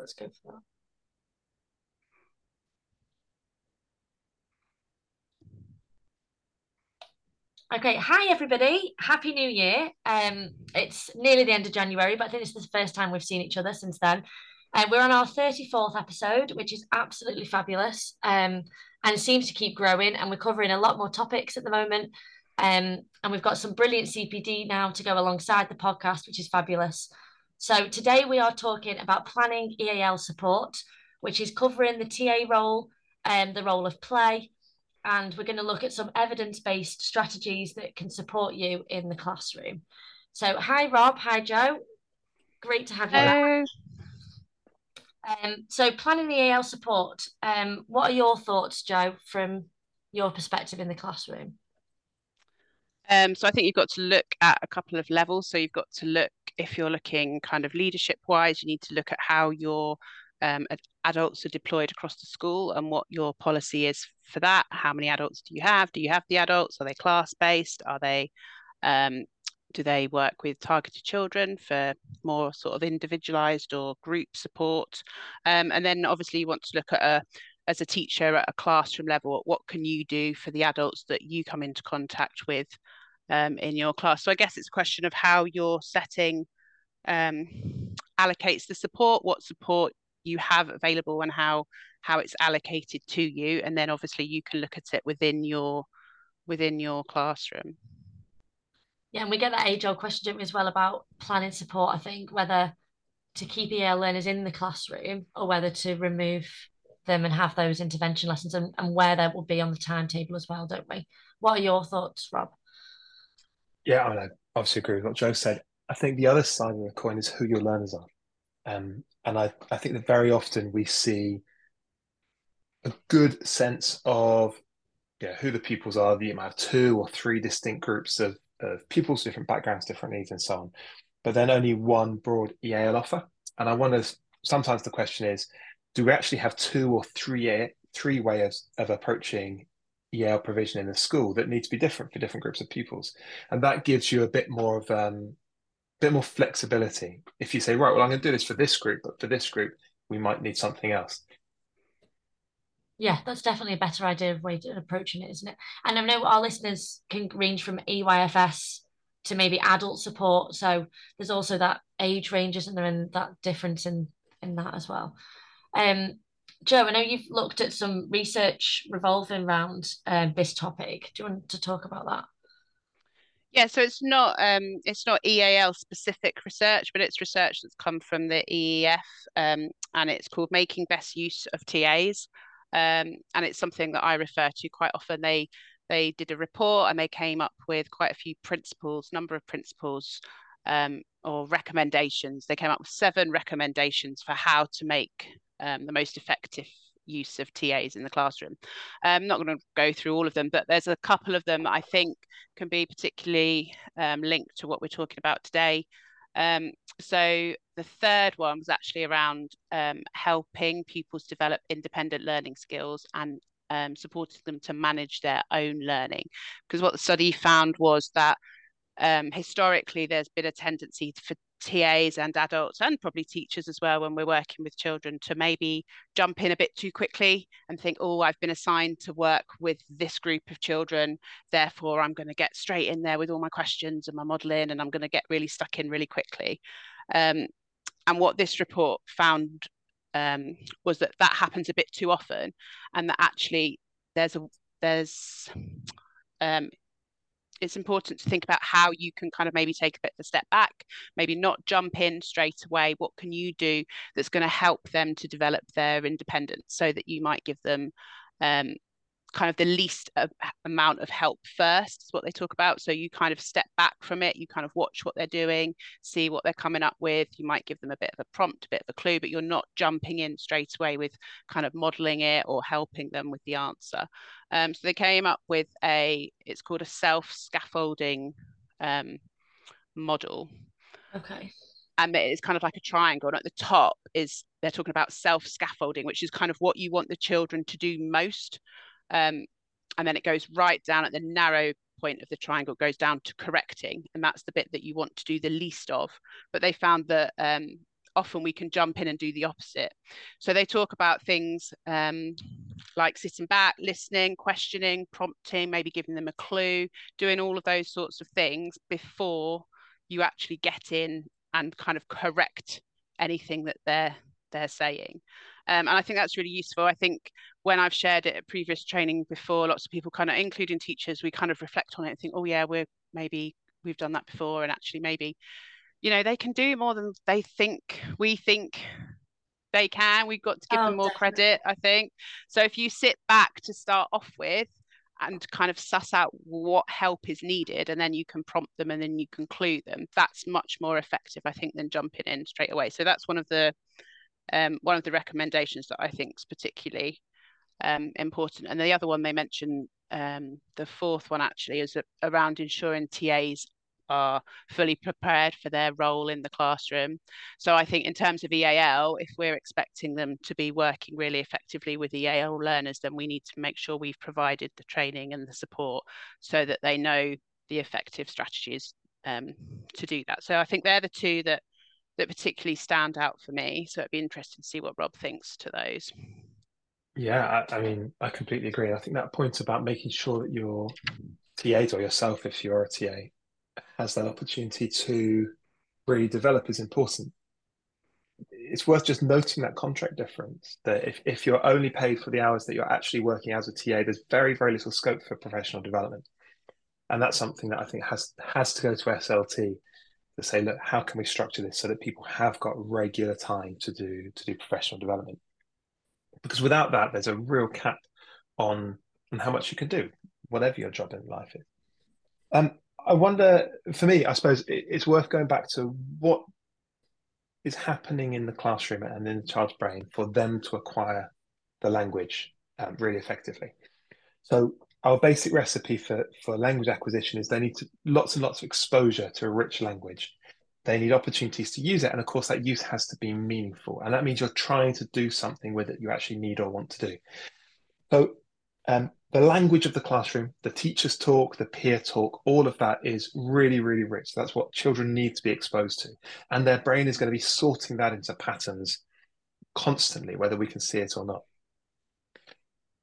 let's go for that. Okay, hi everybody. Happy New Year. Um, it's nearly the end of January, but I think this is the first time we've seen each other since then. And uh, we're on our 34th episode, which is absolutely fabulous. Um, and seems to keep growing, and we're covering a lot more topics at the moment. Um, and we've got some brilliant CPD now to go alongside the podcast, which is fabulous. So today we are talking about planning EAL support, which is covering the TA role and the role of play, and we're going to look at some evidence-based strategies that can support you in the classroom. So, hi Rob, hi Jo, great to have you. Hello. Um, so, planning the EAL support. Um, what are your thoughts, Jo, from your perspective in the classroom? Um, so I think you've got to look at a couple of levels. So you've got to look if you're looking kind of leadership wise, you need to look at how your um, adults are deployed across the school and what your policy is for that. How many adults do you have? Do you have the adults? Are they class based? Are they um, do they work with targeted children for more sort of individualized or group support? Um, and then obviously you want to look at a as a teacher at a classroom level, what can you do for the adults that you come into contact with um, in your class? So I guess it's a question of how your setting um, allocates the support, what support you have available and how how it's allocated to you. And then obviously you can look at it within your within your classroom. Yeah and we get that age old question as well about planning support. I think whether to keep EAL learners in the classroom or whether to remove them and have those intervention lessons and, and where that will be on the timetable as well don't we? What are your thoughts rob yeah i, obviously agree with what jo said i think the other side of the coin is who your learners are um, and I, I think that very often we see a good sense of yeah, who the pupils are, you might have two or three distinct groups of, of pupils, different backgrounds, different needs, and so on. But then only one broad EAL offer. And I wonder sometimes the question is, do we actually have two or three three ways of approaching EAL provision in the school that need to be different for different groups of pupils? And that gives you a bit more of um, bit more flexibility. If you say, right, well, I'm going to do this for this group, but for this group, we might need something else. Yeah, that's definitely a better idea of way of approaching it, isn't it? And I know our listeners can range from EYFS to maybe adult support. So there's also that age range, isn't there, and that difference in in that as well. Um, Jo, I know you've looked at some research revolving around um, this topic. Do you want to talk about that? Yeah, so it's not um, it's not EAL specific research, but it's research that's come from the EEF, um, and it's called Making Best Use of TAs, um, and it's something that I refer to quite often. They they did a report and they came up with quite a few principles, number of principles um, or recommendations. They came up with seven recommendations for how to make um, the most effective use of TAs in the classroom. I'm not going to go through all of them, but there's a couple of them I think can be particularly um, linked to what we're talking about today. Um, so the third one was actually around um, helping pupils develop independent learning skills and um, supporting them to manage their own learning. Because what the study found was that um, historically there's been a tendency for TAs and adults and probably teachers as well when we're working with children to maybe jump in a bit too quickly and think, oh, I've been assigned to work with this group of children, therefore I'm going to get straight in there with all my questions and my modelling and I'm going to get really stuck in really quickly. Um, and what this report found um, was that that happens a bit too often and that actually there's a there's um, it's important to think about how you can kind of maybe take a bit of a step back, maybe not jump in straight away. What can you do that's going to help them to develop their independence so that you might give them um, kind of the least amount of help first is what they talk about. So you kind of step back from it you kind of watch what they're doing see what they're coming up with. You might give them a bit of a prompt a bit of a clue but you're not jumping in straight away with kind of modeling it or helping them with the answer. Um, so they came up with a it's called a self scaffolding um, model. Okay. And it's kind of like a triangle and at the top is they're talking about self scaffolding which is kind of what you want the children to do most um, and then it goes right down at the narrow point of the triangle goes down to correcting and that's the bit that you want to do the least of but they found that um, often we can jump in and do the opposite. So they talk about things um, like sitting back, listening, questioning, prompting, maybe giving them a clue, doing all of those sorts of things before you actually get in and kind of correct anything that they're they're saying. Um, and I think that's really useful. I think when I've shared it at previous training before, lots of people kind of, including teachers, we kind of reflect on it and think, oh yeah, we're maybe we've done that before, and actually maybe you know they can do more than they think we think they can we've got to give oh, them more definitely. credit i think so if you sit back to start off with and kind of suss out what help is needed and then you can prompt them and then you can clue them that's much more effective i think than jumping in straight away so that's one of the um, one of the recommendations that i think is particularly um, important and the other one they mentioned um, the fourth one actually is around ensuring tas are fully prepared for their role in the classroom. So I think in terms of EAL, if we're expecting them to be working really effectively with EAL learners, then we need to make sure we've provided the training and the support so that they know the effective strategies um, to do that. So I think they're the two that that particularly stand out for me. So it'd be interesting to see what Rob thinks to those. Yeah, I, I mean, I completely agree. I think that point about making sure that your TAs or yourself, if you're a TA, has that opportunity to really develop is important. It's worth just noting that contract difference that if, if you're only paid for the hours that you're actually working as a TA, there's very, very little scope for professional development. And that's something that I think has has to go to SLT to say, look, how can we structure this so that people have got regular time to do to do professional development? Because without that, there's a real cap on on how much you can do, whatever your job in life is. Um, I wonder, for me, I suppose it's worth going back to what is happening in the classroom and in the child's brain for them to acquire the language um, really effectively. So our basic recipe for, for language acquisition is they need to, lots and lots of exposure to a rich language. They need opportunities to use it. And of course, that use has to be meaningful. And that means you're trying to do something with it you actually need or want to do. So um, the language of the classroom, the teacher's talk, the peer talk, all of that is really, really rich. That's what children need to be exposed to. And their brain is going to be sorting that into patterns constantly, whether we can see it or not.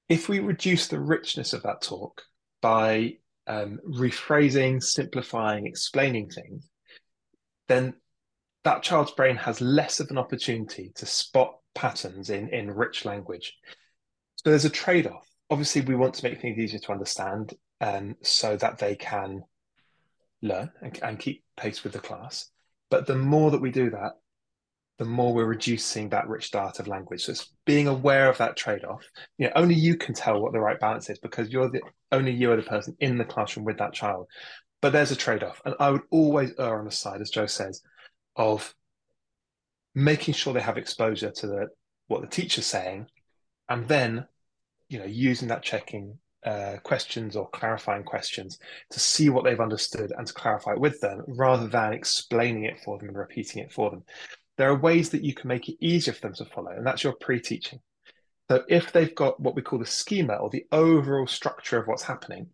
If we reduce the richness of that talk by um, rephrasing, simplifying, explaining things, then that child's brain has less of an opportunity to spot patterns in, in rich language. So there's a trade off obviously we want to make things easier to understand um, so that they can learn and, and keep pace with the class. But the more that we do that, the more we're reducing that rich data of language. So it's being aware of that trade-off. You know, only you can tell what the right balance is because you're the only you are the person in the classroom with that child. But there's a trade-off. And I would always err on the side, as Jo says, of making sure they have exposure to the what the teacher's saying and then you know using that checking uh, questions or clarifying questions to see what they've understood and to clarify it with them rather than explaining it for them and repeating it for them. There are ways that you can make it easier for them to follow, and that's your pre teaching. So if they've got what we call the schema or the overall structure of what's happening,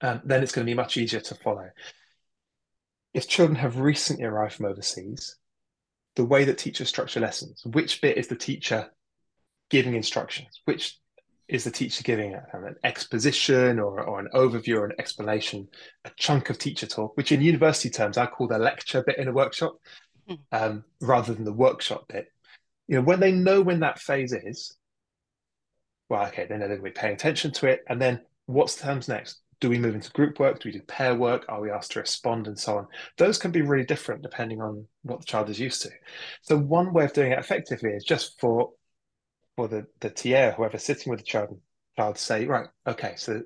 um, then it's going to be much easier to follow. If children have recently arrived from overseas, the way that teachers structure lessons, which bit is the teacher giving instructions, which is the teacher giving an exposition or, or an overview or an explanation, a chunk of teacher talk, which in university terms I call the lecture bit in a workshop. Um, rather than the workshop bit. You know, when they know when that phase is, well, okay, then they're going to be paying attention to it. And then what's the terms next? Do we move into group work? Do we do pair work? Are we asked to respond and so on? Those can be really different depending on what the child is used to. So one way of doing it effectively is just for for the the TA, whoever sitting with the child, child say, right, okay, so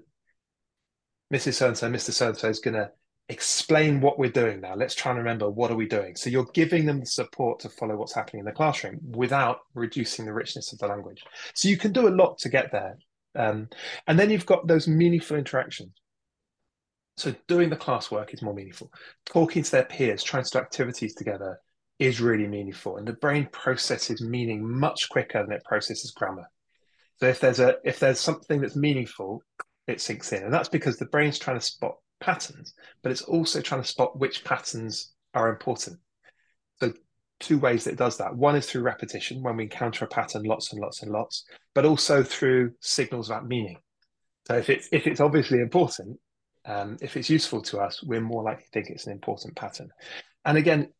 Mrs. So and so, Mr. So and so is going to explain what we're doing now. Let's try and remember what are we doing. So you're giving them the support to follow what's happening in the classroom without reducing the richness of the language. So you can do a lot to get there. Um, and then you've got those meaningful interactions. So doing the classwork is more meaningful. Talking to their peers, trying to do activities together, is really meaningful and the brain processes meaning much quicker than it processes grammar so if there's a if there's something that's meaningful it sinks in and that's because the brain's trying to spot patterns but it's also trying to spot which patterns are important so two ways that it does that. One is through repetition, when we encounter a pattern lots and lots and lots, but also through signals about meaning. So if it's if it's obviously important, um, if it's useful to us, we're more likely to think it's an important pattern. And again,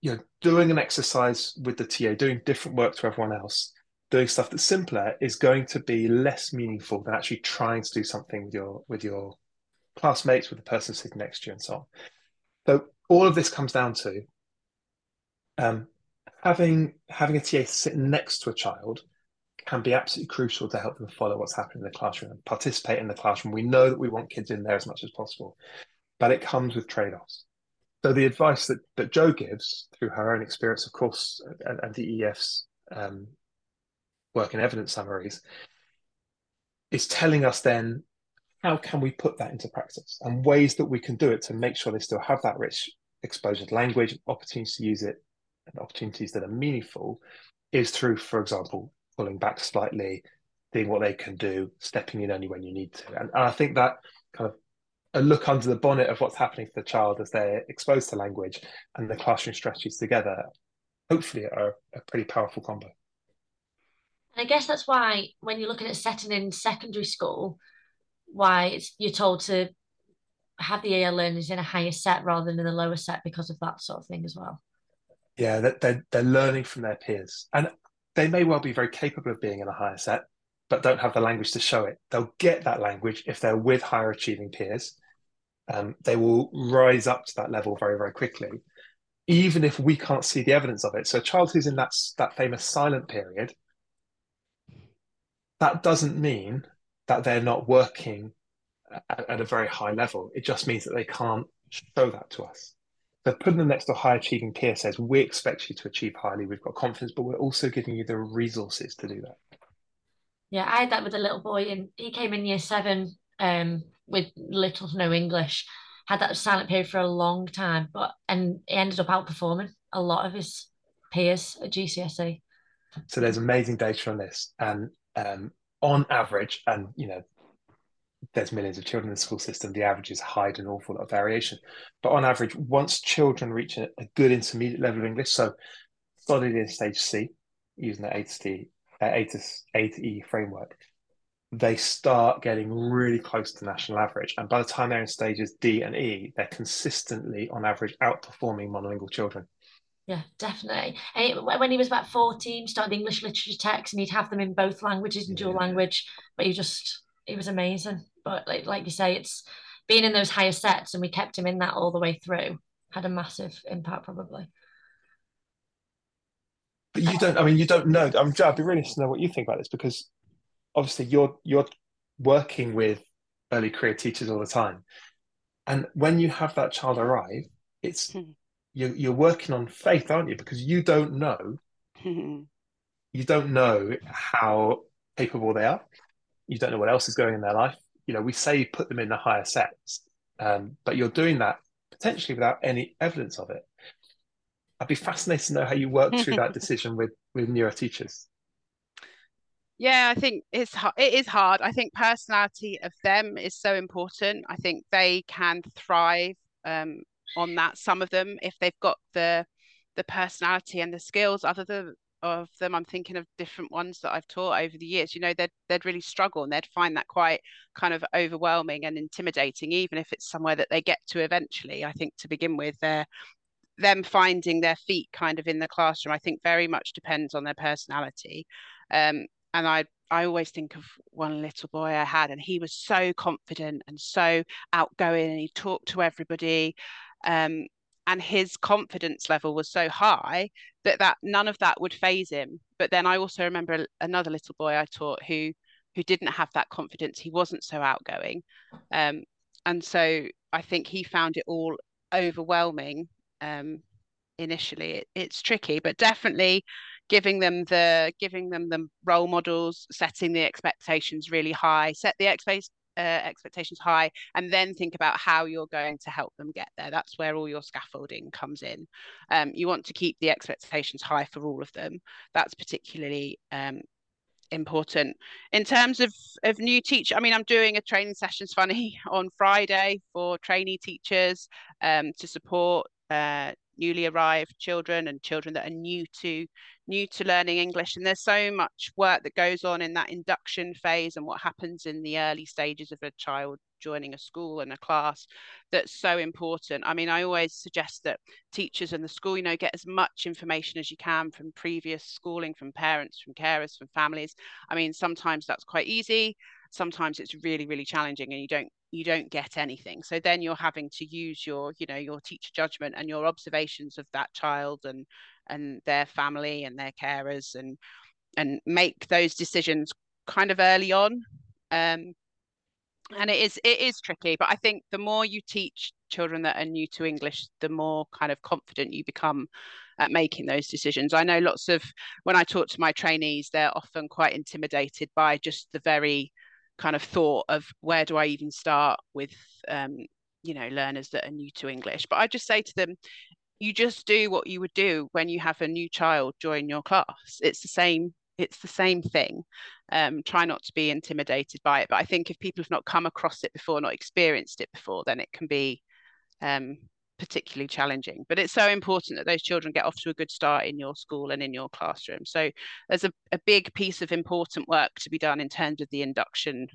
you know, doing an exercise with the TA, doing different work to everyone else, doing stuff that's simpler is going to be less meaningful than actually trying to do something with your with your classmates, with the person sitting next to you, and so on. So all of this comes down to um, having having a TA sit next to a child can be absolutely crucial to help them follow what's happening in the classroom and participate in the classroom. We know that we want kids in there as much as possible, but it comes with trade-offs. So the advice that, that Jo gives through her own experience, of course, and, and the EEF's um, work in evidence summaries, is telling us then how can we put that into practice and ways that we can do it to make sure they still have that rich exposure to language, opportunities to use it, and opportunities that are meaningful, is through, for example, pulling back slightly, seeing what they can do, stepping in only when you need to. And, and I think that kind of a look under the bonnet of what's happening for the child as they're exposed to language and the classroom strategies together, hopefully are a pretty powerful combo. And I guess that's why when you're looking at setting in secondary school, why you're told to have the EAL learners in a higher set rather than in the lower set because of that sort of thing as well. Yeah, they're, they're learning from their peers. And they may well be very capable of being in a higher set, but don't have the language to show it. They'll get that language if they're with higher achieving peers. Um, they will rise up to that level very, very quickly, even if we can't see the evidence of it. So, a child who's in that that famous silent period, that doesn't mean that they're not working at, at a very high level. It just means that they can't show that to us. So putting them next to a high achieving peer says, we expect you to achieve highly. We've got confidence, but we're also giving you the resources to do that. Yeah, I had that with a little boy, and he came in year seven um, with little to no English. Had that silent period for a long time, but and he ended up outperforming a lot of his peers at GCSE. So there's amazing data on this, and um, on average, and you know, there's millions of children in the school system, the averages hide an awful lot of variation. But on average, once children reach a, a good intermediate level of English, so studied in stage C, using the A to C, uh, A to A to E framework, they start getting really close to national average. And by the time they're in stages D and E, they're consistently, on average, outperforming monolingual children. Yeah, definitely. And it, when he was about 14, started English literature text and he'd have them in both languages and dual yeah. language, but he just, it was amazing. But like, like you say, it's being in those higher sets and we kept him in that all the way through had a massive impact probably. But you don't, I mean, you don't know. I'm, I'd be really interested to know what you think about this because obviously you're, you're working with early career teachers all the time. And when you have that child arrive, it's, hmm you're, you're working on faith, aren't you? Because you don't know, you don't know how capable they are. You don't know what else is going in their life. You know, we say put them in the higher sets, um, but you're doing that potentially without any evidence of it. I'd be fascinated to know how you work through that decision with with neuro teachers. Yeah, I think it's it is hard. I think personality of them is so important. I think they can thrive um, on that. Some of them, if they've got the the personality and the skills, other than of them, I'm thinking of different ones that I've taught over the years. You know, they'd they'd really struggle and they'd find that quite kind of overwhelming and intimidating, even if it's somewhere that they get to eventually. I think to begin with, they're them finding their feet kind of in the classroom. I think very much depends on their personality. Um, and I I always think of one little boy I had, and he was so confident and so outgoing, and he talked to everybody. Um, and his confidence level was so high that that none of that would faze him. But then I also remember another little boy I taught who who didn't have that confidence. He wasn't so outgoing, um, and so I think he found it all overwhelming um, initially. It, it's tricky, but definitely giving them the giving them the role models, setting the expectations really high, set the expectations uh, expectations high and then think about how you're going to help them get there. That's where all your scaffolding comes in. Um, you want to keep the expectations high for all of them. That's particularly um, important. In terms of of new teacher i mean i'm doing a training sessions funny on friday for trainee teachers um, to support uh, newly arrived children and children that are new to new to learning English. And there's so much work that goes on in that induction phase and what happens in the early stages of a child joining a school and a class that's so important. I mean, I always suggest that teachers and the school, you know, get as much information as you can from previous schooling, from parents, from carers, from families. I mean, sometimes that's quite easy. Sometimes it's really, really challenging and you don't you don't get anything. So then you're having to use your you know your teacher judgment and your observations of that child and and their family and their carers and and make those decisions kind of early on. Um and it is it is tricky but i think the more you teach children that are new to english the more kind of confident you become at making those decisions. I know lots of when i talk to my trainees they're often quite intimidated by just the very kind of thought of where do I even start with um, you know learners that are new to English. But I just say to them, you just do what you would do when you have a new child join your class. It's the same. It's the same thing. Um, try not to be intimidated by it. But I think if people have not come across it before, not experienced it before, then it can be um, particularly challenging. But it's so important that those children get off to a good start in your school and in your classroom. So there's a, a big piece of important work to be done in terms of the induction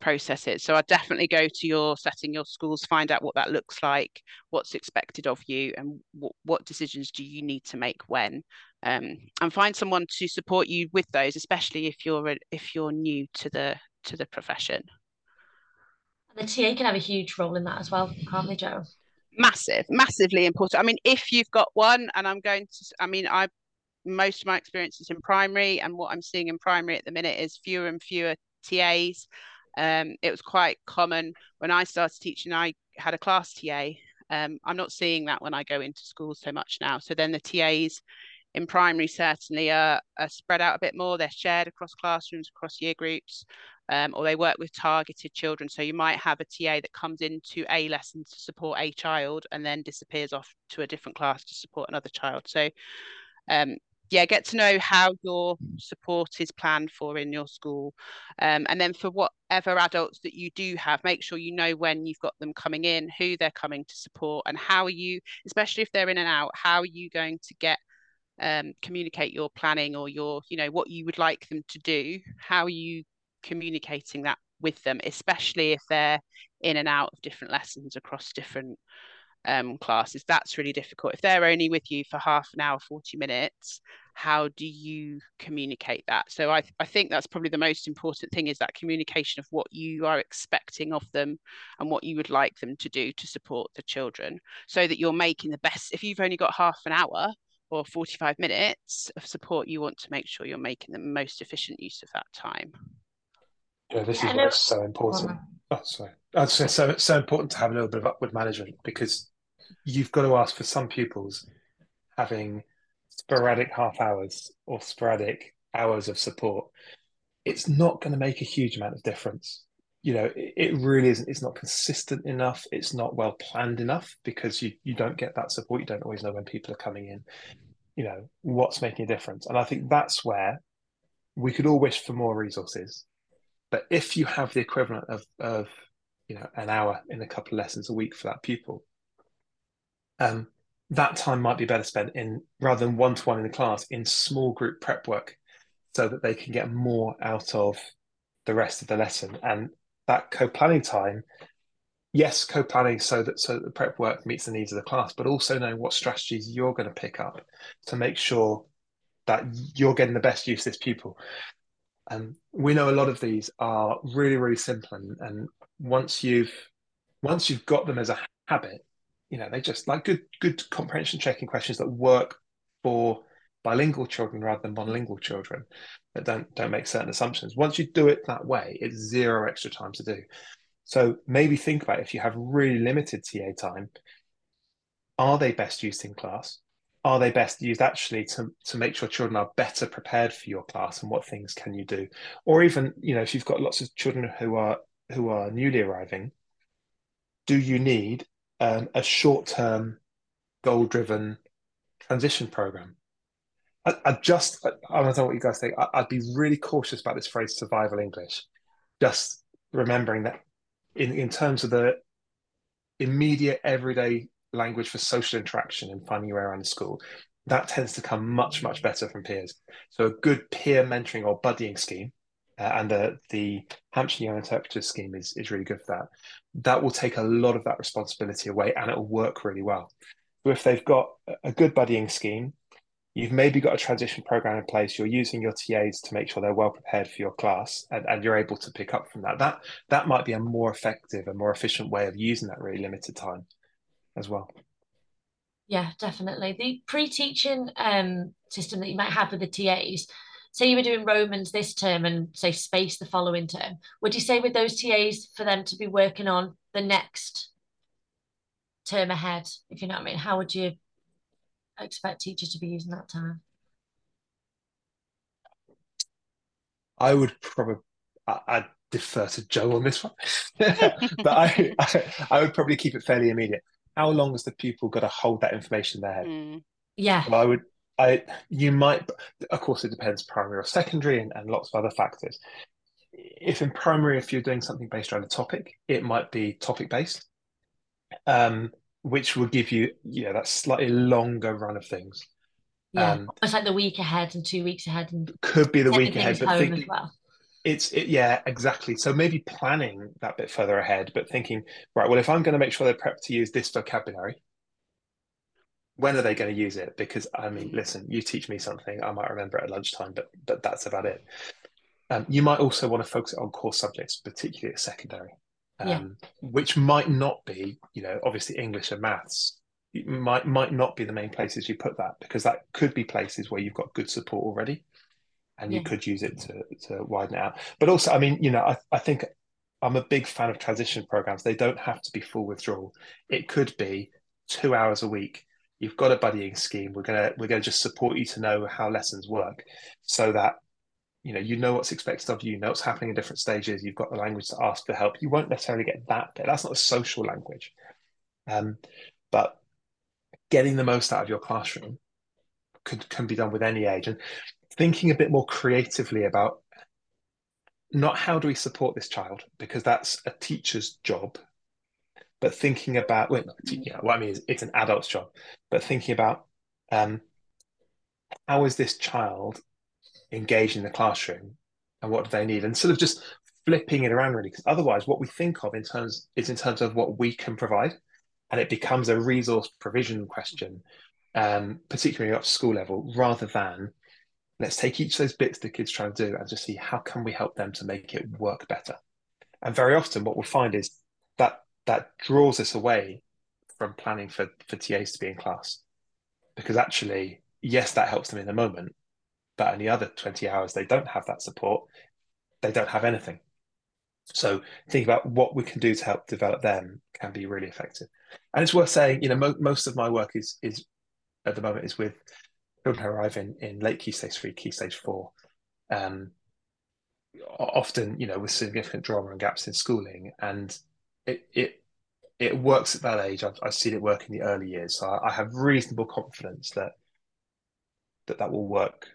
processes. So I'd definitely go to your setting, your schools, find out what that looks like, what's expected of you, and what, what decisions do you need to make when. Um, and find someone to support you with those, especially if you're a, if you're new to the to the profession. The TA can have a huge role in that as well, can't they, Jo? Massive massively important. I mean if you've got one and i'm going to i mean i most of my experiences in primary and what i'm seeing in primary at the minute is fewer and fewer tas um, it was quite common when i started teaching i had a class ta um, i'm not seeing that when i go into schools so much now. So then the tas in primary certainly are, are spread out a bit more. They're shared across classrooms across year groups um, or they work with targeted children. So you might have a TA that comes into a lesson to support a child and then disappears off to a different class to support another child. So um, yeah, get to know how your support is planned for in your school. Um, and then for whatever adults that you do have, make sure you know when you've got them coming in, who they're coming to support, and how are you, especially if they're in and out, how are you going to get um, communicate your planning or your, you know, what you would like them to do? How you communicating that with them, especially if they're in and out of different lessons across different um, classes. That's really difficult. If they're only with you for half an hour, 40 minutes, how do you communicate that? So I, I think that's probably the most important thing is that communication of what you are expecting of them and what you would like them to do to support the children so that you're making the best. If you've only got half an hour, or 45 minutes of support, you want to make sure you're making the most efficient use of that time. Yeah, this is why it's so important. Oh, sorry. I'd say so it's so important to have a little bit of upward management because you've got to ask for some pupils having sporadic half hours or sporadic hours of support. It's not going to make a huge amount of difference. You know, it, it really isn't. It's not consistent enough. It's not well planned enough because you you don't get that support. You don't always know when people are coming in. You know what's making a difference, and I think that's where we could all wish for more resources but if you have the equivalent of, of you know an hour in a couple of lessons a week for that pupil, um, that time might be better spent in rather than one to one in the class in small group prep work, so that they can get more out of the rest of the lesson. And that co-planning time, yes, co-planning so that so that the prep work meets the needs of the class, but also knowing what strategies you're going to pick up to make sure that you're getting the best use of this pupil. Um, we know a lot of these are really, really simple, and, and once you've once you've got them as a habit, you know they just like good good comprehension checking questions that work for bilingual children rather than monolingual children that don't don't make certain assumptions. Once you do it that way, it's zero extra time to do. So maybe think about if you have really limited TA time, are they best used in class? Are they best used actually to, to make sure children are better prepared for your class and what things can you do? Or even you know if you've got lots of children who are who are newly arriving do you need um, a short-term goal-driven transition program? I, I just I, I, don't know what you guys think. I, i'd be really cautious about this phrase survival english. Just remembering that in, in terms of the immediate everyday language for social interaction and finding your way around the school, that tends to come much, much better from peers. So a good peer mentoring or buddying scheme, uh, and the, the Hampshire Young Interpreters scheme is, is really good for that. That will take a lot of that responsibility away and it will work really well. So if they've got a good buddying scheme, you've maybe got a transition program in place, you're using your TAs to make sure they're well prepared for your class and, and you're able to pick up from that. That that might be a more effective and more efficient way of using that really limited time as well. Yeah, definitely. The pre-teaching um, system that you might have with the TAs, say you were doing Romans this term and say space the following term, would you say with those TAs for them to be working on the next term ahead, if you know what I mean? How would you expect teachers to be using that time? I would probably, I, I'd defer to Jo on this one, but I, I, I would probably keep it fairly immediate how long has the pupil got to hold that information in their head? Mm. Yeah. I would, I, you might, of course, it depends primary or secondary and, and lots of other factors. If in primary, if you're doing something based around a topic, it might be topic based, um, which will give you, you know, that slightly longer run of things. Yeah, um, it's like the week ahead and two weeks ahead, and could be the week ahead, but think, as well it's it, yeah exactly. So maybe planning that bit further ahead but thinking right well if i'm going to make sure they're prepped to use this vocabulary when are they going to use it? Because i mean listen you teach me something i might remember it at lunchtime but but that's about it. Um, you might also want to focus on core subjects particularly at secondary um, yeah. which might not be you know obviously english and maths might might not be the main places you put that because that could be places where you've got good support already and you could use it to to widen it out. But also, I mean, you know, I, I think I'm a big fan of transition programs. They don't have to be full withdrawal. It could be two hours a week. You've got a buddying scheme. We're gonna we're gonna just support you to know how lessons work, so that you know you know what's expected of you. You know what's happening in different stages. You've got the language to ask for help. You won't necessarily get that bit. That's not a social language, um, but getting the most out of your classroom could can be done with any age. And thinking a bit more creatively about not how do we support this child because that's a teacher's job but thinking about well, you know, what I mean is it's an adult's job, but thinking about um, how is this child engaged in the classroom and what do they need, and sort of just flipping it around really, because otherwise, what we think of in terms is in terms of what we can provide, and it becomes a resource provision question, um, particularly at school level, rather than let's take each of those bits the kids try to do and just see how can we help them to make it work better. And very often what we'll find is that that draws us away from planning for for tas to be in class. Because actually yes that helps them in the moment but in the other 20 hours they don't have that support they don't have anything. So think about what we can do to help develop them can be really effective. And it's worth saying you know mo- most of my work is is at the moment is with children who arrive in, in late key stage three, key stage four, um, often, you know, with significant drama and gaps in schooling. And it, it, it works at that age. I've, I've seen it work in the early years. So I, I have reasonable confidence that, that that will work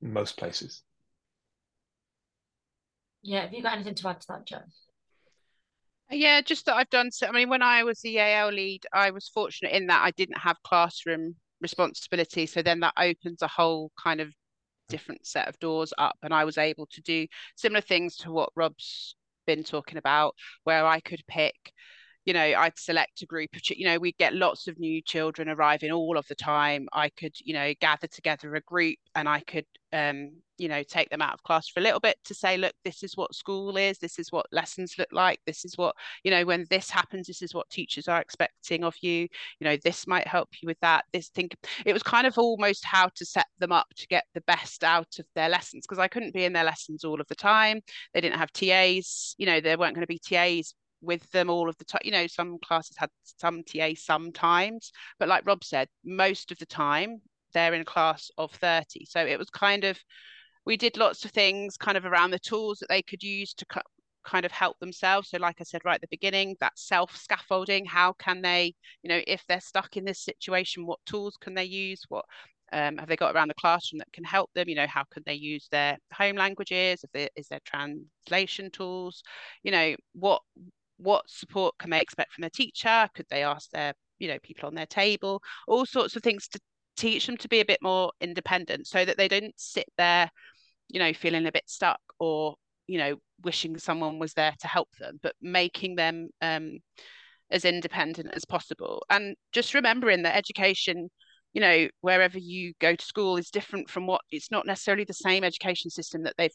most places. Yeah. Have you got anything to add to that, Jo? Yeah, just that I've done so. I mean, when I was the EAL lead, I was fortunate in that I didn't have classroom responsibility. So then that opens a whole kind of different set of doors up. And I was able to do similar things to what Rob's been talking about, where I could pick you know, I'd select a group of, you know, we'd get lots of new children arriving all of the time. I could, you know, gather together a group and I could, um, you know, take them out of class for a little bit to say, look, this is what school is. This is what lessons look like. This is what, you know, when this happens, this is what teachers are expecting of you. You know, this might help you with that. This think it was kind of almost how to set them up to get the best out of their lessons because I couldn't be in their lessons all of the time. They didn't have TAs, you know, there weren't going to be TAs with them all of the time. You know, some classes had some TA sometimes, but like Rob said, most of the time they're in a class of 30. So it was kind of, we did lots of things kind of around the tools that they could use to kind of help themselves. So, like I said right at the beginning, that self scaffolding. How can they, you know, if they're stuck in this situation, what tools can they use? What um, have they got around the classroom that can help them? You know, how can they use their home languages? If there is there translation tools? You know, what what support can they expect from their teacher? Could they ask their you know people on their table? All sorts of things to teach them to be a bit more independent so that they don't sit there you know feeling a bit stuck or you know wishing someone was there to help them but making them um, as independent as possible. And just remembering that education you know wherever you go to school is different from what it's not necessarily the same education system that they've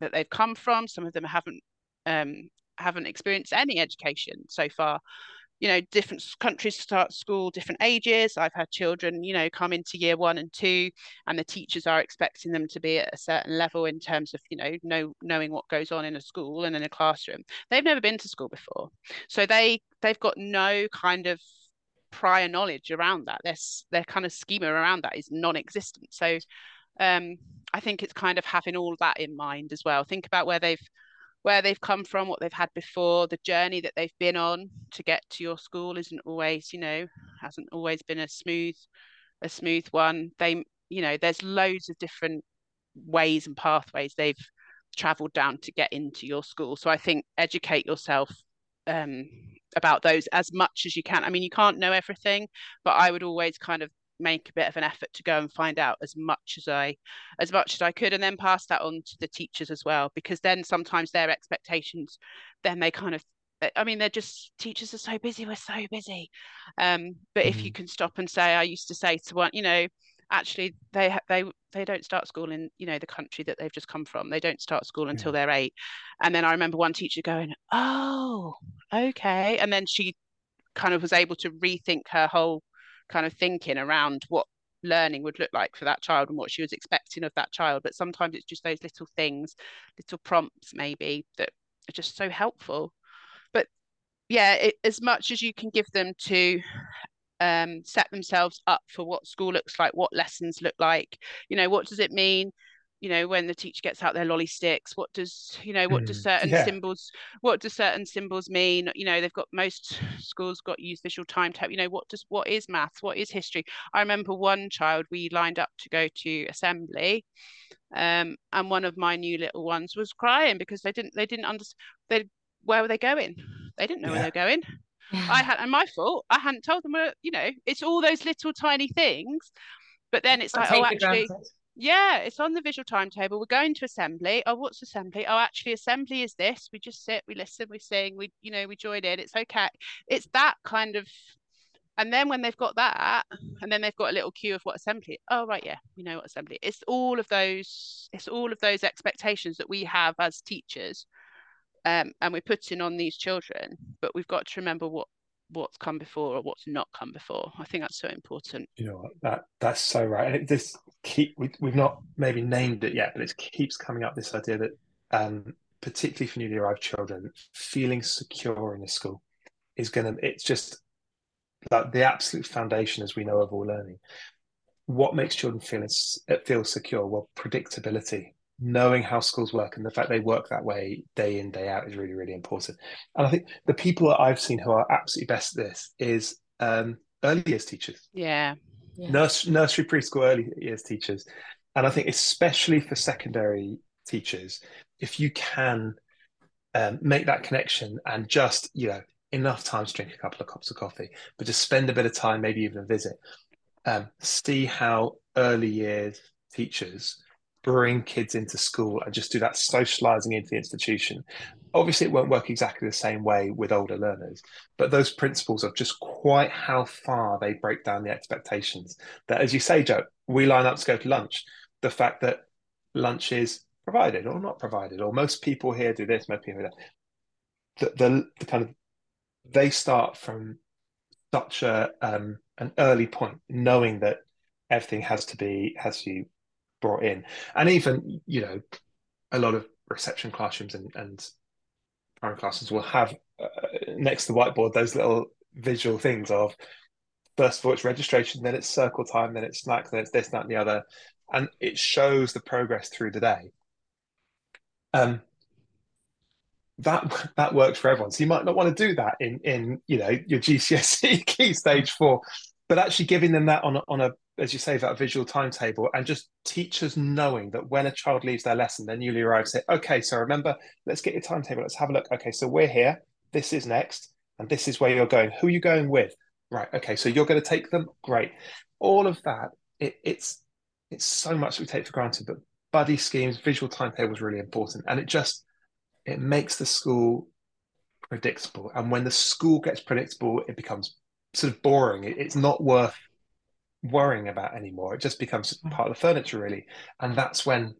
that they've come from. Some of them haven't um, haven't experienced any education so far. You know different countries start school different ages. I've had children you know come into year one and two and the teachers are expecting them to be at a certain level in terms of you know know knowing what goes on in a school and in a classroom. They've never been to school before. So they they've got no kind of prior knowledge around that. Their their kind of schema around that is non-existent. So um i think it's kind of having all that in mind as well. Think about where they've where they've come from, what they've had before, the journey that they've been on to get to your school isn't always, you know, hasn't always been a smooth, a smooth one. They, you know, there's loads of different ways and pathways they've traveled down to get into your school. So I think educate yourself um, about those as much as you can. I mean, you can't know everything, but I would always kind of make a bit of an effort to go and find out as much as I as much as I could and then pass that on to the teachers as well because then sometimes their expectations then they kind of I mean they're just teachers are so busy we're so busy um but mm-hmm. if you mm-hmm. can stop and say I used to say to one you know actually they they they don't start school in you know the country that they've just come from they don't start school until yeah. they're 8 and then I remember one teacher going oh okay and then she kind of was able to rethink her whole kind of thinking around what learning would look like for that child and what she was expecting of that child. But sometimes it's just those little things little prompts maybe that are just so helpful. But yeah it, as much as you can give them to um, set themselves up for what school looks like what lessons look like you know what does it mean you know when the teacher gets out their lolly sticks what does you know what mm, does certain yeah. symbols what do certain symbols mean you know they've got most schools got use visual timetable you know what does what is maths what is history i remember one child we lined up to go to assembly um, and one of my new little ones was crying because they didn't they didn't understand they where were they going they didn't know yeah. where they're going yeah. i had and my fault i hadn't told them where you know it's all those little tiny things but then it's like oh actually granted yeah, it's on the visual timetable. We're going to assembly. Oh, what's assembly? Oh, actually, assembly is this. We just sit, we listen, we sing, we, you know, we join in. It's okay. It's that kind of and then when they've got that, and then they've got a little cue of what assembly. Oh, right, yeah, we know what assembly. It's all of those, it's all of those expectations that we have as teachers. Um, and we're putting on these children, but we've got to remember what what's come before or what's not come before. I think that's so important. You know that that's so right, and it, this keep we, we've not maybe named it yet, but it keeps coming up. This idea that, um, particularly for newly arrived children, feeling secure in a school is going to. It's just like the absolute foundation, as we know, of all learning. What makes children feel feel secure? Well, predictability knowing how schools work and the fact they work that way day in day out is really really important. And i think the people that i've seen who are absolutely best at this is um, early years teachers. Yeah, yeah. Nurse, nursery preschool early years teachers. And i think especially for secondary teachers if you can um, make that connection and just you know enough time to drink a couple of cups of coffee but just spend a bit of time maybe even a visit um, see how early years teachers bring kids into school and just do that socializing into the institution. Obviously, it won't work exactly the same way with older learners, but those principles of just quite how far they break down the expectations. That, as you say, Jo, we line up to go to lunch. The fact that lunch is provided or not provided, or most people here do this, most people do that. The, the, the kind of they start from such a um, an early point, knowing that everything has to be has to brought in, and even you know, a lot of reception classrooms and, and primary classrooms will have uh, next to the whiteboard those little visual things of first of all it's registration, then it's circle time, then it's snack, then it's this, that, and the other, and it shows the progress through the day. Um, that that works for everyone. So you might not want to do that in in you know your GCSE key stage four, but actually giving them that on on a as you say, that visual timetable and just teachers knowing that when a child leaves their lesson, they're newly arrived, say, okay, so remember, let's get your timetable. Let's have a look. Okay, so we're here. This is next. And this is where you're going. Who are you going with? right, okay, so you're going to take them, great. All of that, it, it's it's so much we take for granted, but buddy schemes, visual timetables really important, and it just it makes the school predictable. And when the school gets predictable, it becomes sort of boring. It, it's not worth worrying about anymore. It just becomes mm. part of the furniture, really. And that's when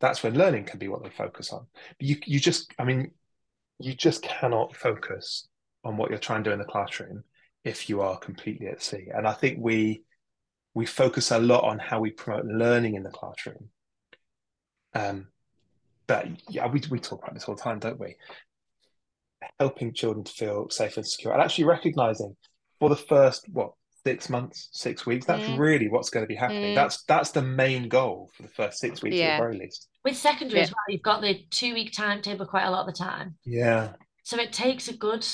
that's when learning can be what they focus on. You you just, I mean, you just cannot focus on what you're trying to do in the classroom if you are completely at sea. And I think we we focus a lot on how we promote learning in the classroom. Um, but yeah, we we talk about this all the time, don't we? Helping children to feel safe and secure, and actually recognizing for the first what six months, six weeks. That's mm. really what's going to be happening. Mm. That's that's the main goal for the first six weeks yeah. at the very least. With secondary yeah. as well, you've got the two week timetable quite a lot of the time. Yeah. So it takes a good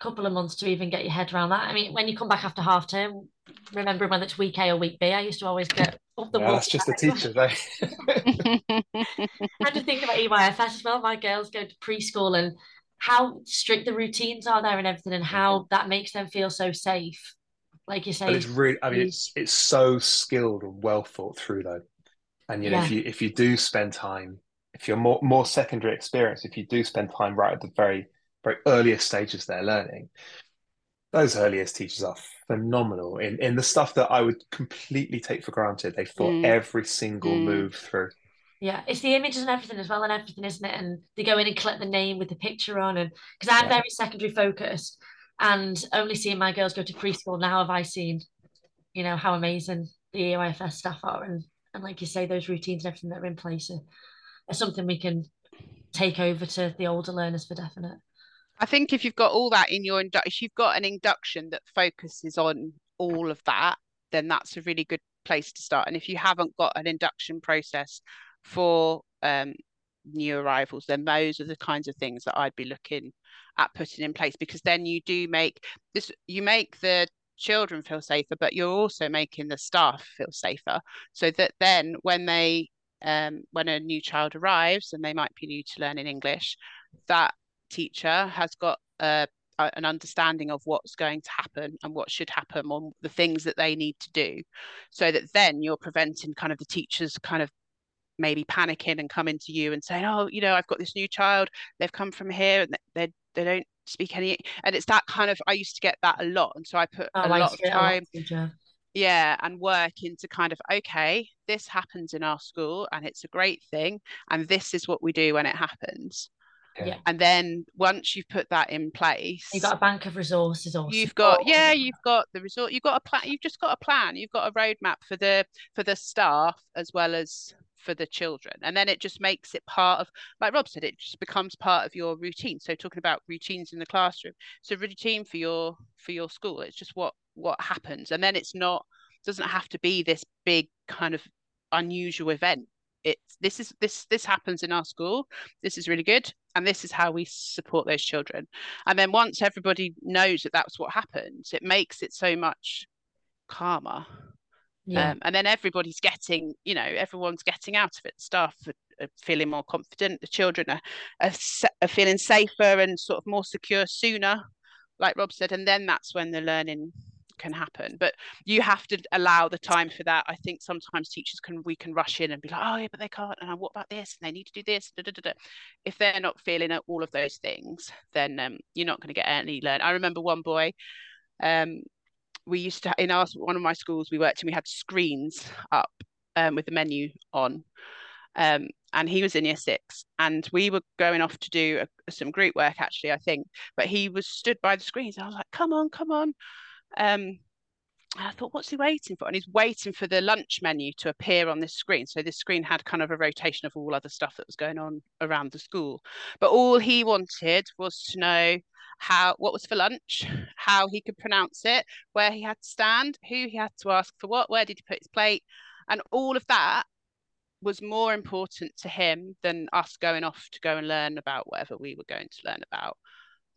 couple of months to even get your head around that. I mean, when you come back after half term, remembering whether it's week A or week B, I used to always get off the yeah, That's just the teachers, eh? I just think about EYFS as well. My girls go to preschool and how strict the routines are there and everything, and how that makes them feel so safe like you say. But it's really, I mean, it's it's so skilled and well thought through though. And you know, yeah. if you if you do spend time, if you're more more secondary experience, if you do spend time right at the very very earliest stages they're learning, those earliest teachers are phenomenal in in the stuff that I would completely take for granted. They thought mm. every single mm. move through. Yeah, it's the images and everything as well, and everything, isn't it? And they go in and collect the name with the picture on, and because I'm yeah. very secondary focused, and only seeing my girls go to preschool now have I seen, you know, how amazing the EYFS staff are. And, and like you say, those routines and everything that are in place are, are something we can take over to the older learners for definite. I think if you've got all that in your induction, if you've got an induction that focuses on all of that, then that's a really good place to start. And if you haven't got an induction process for um, new arrivals, then those are the kinds of things that I'd be looking at putting in place because then you do make this you make the children feel safer but you're also making the staff feel safer so that then when they um, when a new child arrives and they might be new to learning english that teacher has got a, an understanding of what's going to happen and what should happen on the things that they need to do so that then you're preventing kind of the teachers kind of maybe panicking and coming to you and saying oh you know i've got this new child they've come from here and they're they don't speak any and it's that kind of i used to get that a lot and so i put oh, a I lot of time yeah and work into kind of okay this happens in our school and it's a great thing and this is what we do when it happens yeah. And then once you've put that in place, you've got a bank of resources. Also. You've got yeah, you've got the resort. You've got a plan. You've just got a plan. You've got a roadmap for the for the staff as well as for the children. And then it just makes it part of like rob said it just becomes part of your routine. So talking about routines in the classroom so routine for your for your school. It's just what what happens. And then it's not doesn't have to be this big kind of unusual event. It's this is this this happens in our school. This is really good. And this is how we support those children. And then once everybody knows that that's what happens it makes it so much calmer yeah. Um, and then everybody's getting, you know, everyone's getting out of it. Staff are, are feeling more confident. The children are, are, are, feeling safer and sort of more secure sooner, like Rob said. And then that's when the learning can happen. But you have to allow the time for that. I think sometimes teachers can we can rush in and be like, oh yeah, but they can't. And what about this? And they need to do this. Da, da, da, if they're not feeling all of those things, then um, you're not going to get any learn. I remember one boy. Um, we used to in our one of my schools we worked and we had screens up um, with the menu on um, and he was in year six and we were going off to do a, some group work actually i think but he was stood by the screens i was like come on come on um, I thought, what's he waiting for? And he's waiting for the lunch menu to appear on this screen. So this screen had kind of a rotation of all other stuff that was going on around the school. But all he wanted was to know how what was for lunch, how he could pronounce it, where he had to stand, who he had to ask for what, where did he put his plate, and all of that was more important to him than us going off to go and learn about whatever we were going to learn about.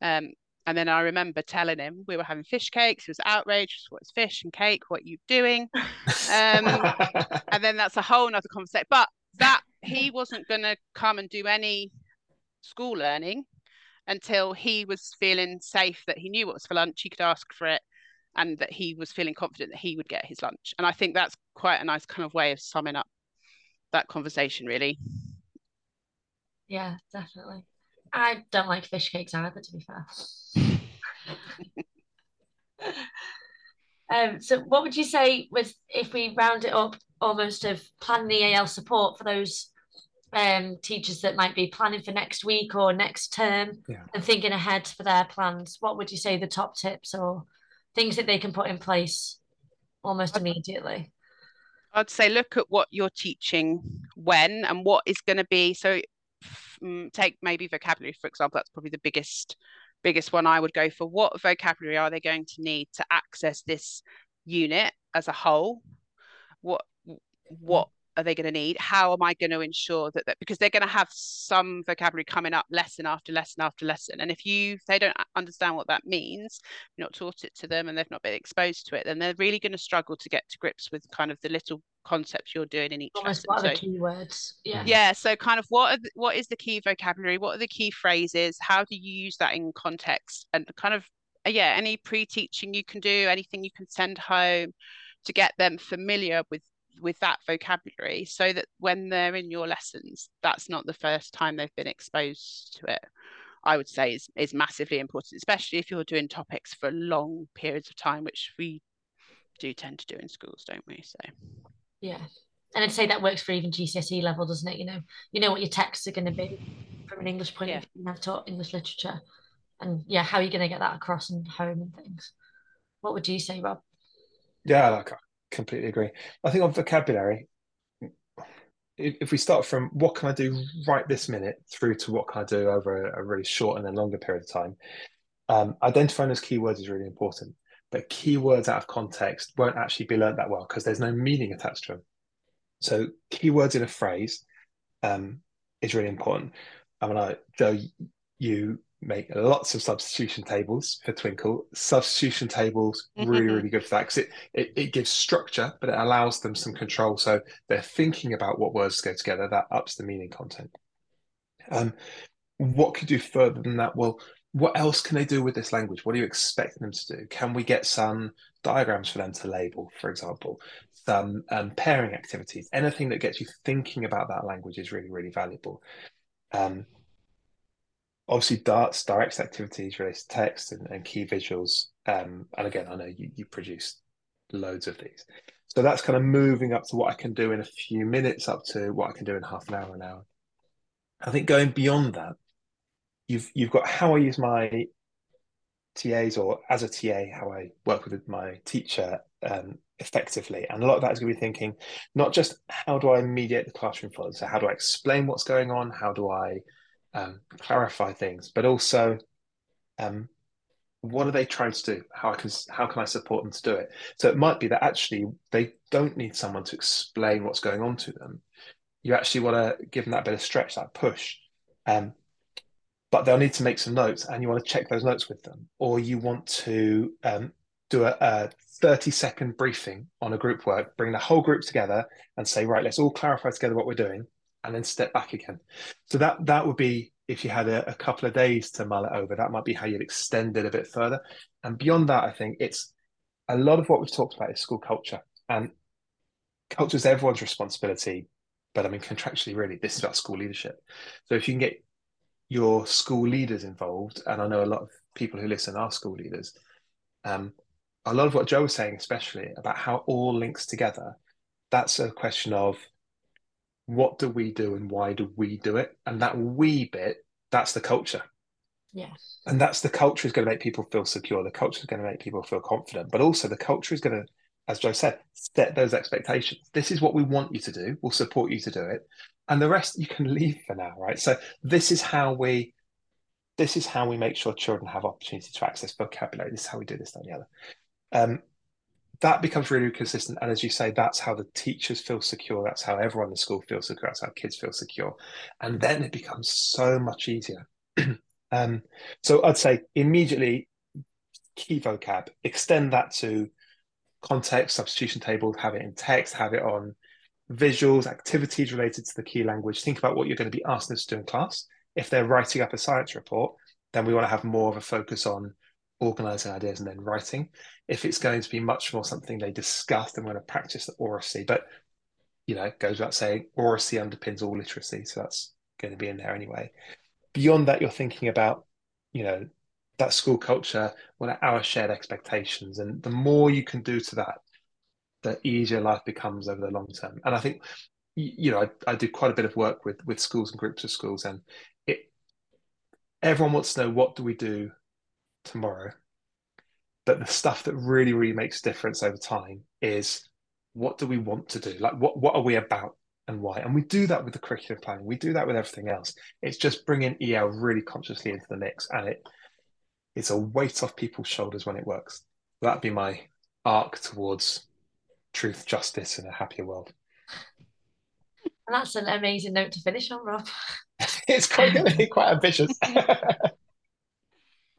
Um, and then I remember telling him we were having fish cakes. He was outraged. What's fish and cake? What are you doing? Um, and then that's a whole nother conversation. But that he wasn't going to come and do any school learning until he was feeling safe that he knew what was for lunch, he could ask for it, and that he was feeling confident that he would get his lunch. And I think that's quite a nice kind of way of summing up that conversation, really. Yeah, definitely. I don't like fish cakes either, to be fair. um, so what would you say was if we round it up almost of planning EAL support for those um, teachers that might be planning for next week or next term yeah. and thinking ahead for their plans? What would you say the top tips or things that they can put in place almost immediately? I'd say look at what you're teaching when and what is going to be. So mm, take maybe vocabulary for example. That's probably the biggest biggest one I would go for. What vocabulary are they going to need to access this unit as a whole? What what are they going to need? How am I going to ensure that, that because they're going to have some vocabulary coming up lesson after lesson after lesson. And if you if they don't understand what that means, you're not taught it to them and they've not been exposed to it, then they're really going to struggle to get to grips with kind of the little concepts you're doing in each Almost lesson. what are So- keywords? Yeah. yeah so kind of what are the, what is the key vocabulary what are the key phrases how do you use that in context and kind of uh, yeah any pre-teaching you can do anything you can send home to get them familiar with with that vocabulary so that when they're in your lessons that's not the first time they've been exposed to it i would say is is massively important especially if you're doing topics for long periods of time which we do tend to do in schools don't we so Yeah. And I'd say that works for even GCSE level, doesn't it? You know, you know what your texts are going to be from an English point Yeah. of view. I've taught English literature, and yeah, how are you going to get that across and home and things? What would you say, Rob? Yeah, like, I completely agree. I think on vocabulary, if, we start from what can I do right this minute through to what can I do over a, really short and then longer period of time, um, identifying those keywords is really important. But keywords out of context won't actually be learnt that well because there's no meaning attached to them. So keywords in a phrase um, is really important. I mean, I, Jo, you make lots of substitution tables for Twinkl. Substitution tables really, really good for that because it, it it gives structure, but it allows them some control. So they're thinking about what words go together. That ups the meaning content. Um, what could you do further than that? Well, what else can they do with this language? What are you expecting them to do? Can we get some diagrams for them to label, for example? Some um, pairing activities. Anything that gets you thinking about that language is really, really valuable. Um, obviously, DARTs, direct activities related to text and, and key visuals. Um, and again, I know you, you produce loads of these. So that's kind of moving up to what I can do in a few minutes, up to what I can do in half an hour, an hour. I think going beyond that, you've you've got how I use my TAs or as a TA, how I work with my teacher um, effectively. And a lot of that is going to be thinking not just how do I mediate the classroom flow, so how do I explain what's going on, how do I um, clarify things, but also um, what are they trying to do? How can how can I support them to do it? So it might be that actually they don't need someone to explain what's going on to them. You actually want to give them that bit of stretch, that push. Um, but they'll need to make some notes and you want to check those notes with them or you want to um, do a, a 30 second briefing on a group work bring the whole group together and say right let's all clarify together what we're doing and then step back again. So that that would be if you had a, a couple of days to mull it over. That might be how you'd extend it a bit further. And beyond that i think it's a lot of what we've talked about is school culture. And culture is everyone's responsibility but i mean contractually really this is about school leadership. So if you can get your school leaders involved, and I know a lot of people who listen are school leaders. Um, a lot of what Jo was saying, especially about how all links together, that's a question of what do we do and why do we do it? And that we bit, that's the culture. Yeah. And that's the culture is going to make people feel secure. The culture is going to make people feel confident, but also the culture is going to, as Jo said, set those expectations. This is what we want you to do. We'll support you to do it and the rest you can leave for now right so this is how we this is how we make sure children have opportunity to access vocabulary this is how we do this that and the other um, that becomes really consistent and as you say that's how the teachers feel secure that's how everyone in the school feels secure that's how kids feel secure and then it becomes so much easier um, so i'd say immediately key vocab extend that to context substitution tables, have it in text have it on visuals, activities related to the key language. Think about what you're going to be asking us to do in class. If they're writing up a science report, then we want to have more of a focus on organizing ideas and then writing. If it's going to be much more something they discuss, then we're going to practice the oracy. But you know, goes without saying, oracy underpins all literacy, so that's going to be in there anyway. Beyond that, you're thinking about, you know, that school culture, what are our shared expectations, and the more you can do to that, the easier life becomes over the long term. And I think, you know, I, I do quite a bit of work with with schools and groups of schools, and it everyone wants to know what do we do tomorrow, but the stuff that really really makes a difference over time is what do we want to do? Like what what are we about and why? And we do that with the curriculum planning. We do that with everything else. It's just bringing EAL really consciously into the mix, and it it's a weight off people's shoulders when it works. That'd be my arc towards truth, justice, and a happier world. And that's an amazing note to finish on, Rob. it's quite going to be quite ambitious.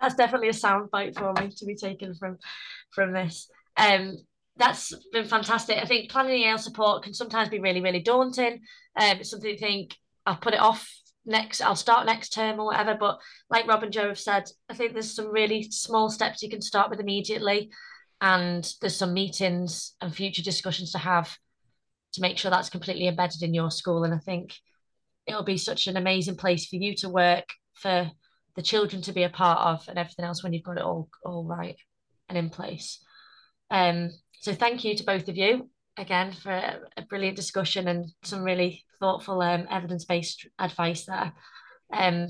that's definitely a sound bite for me to be taken from from this. Um, that's been fantastic. I think planning EAL support can sometimes be really, really daunting. Um, it's something you think I'll put it off next, I'll start next term or whatever. But like Rob and Jo have said, I think there's some really small steps you can start with immediately. And there's some meetings and future discussions to have to make sure that's completely embedded in your school. And I think it'll be such an amazing place for you to work, for the children to be a part of, and everything else when you've got it all all right and in place. Um, so thank you to both of you again for a, a brilliant discussion and some really thoughtful um, evidence-based advice there. Um,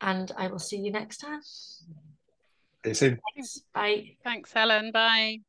and I will see you next time. See you soon. Thanks. Bye. Thanks, Helen. Bye.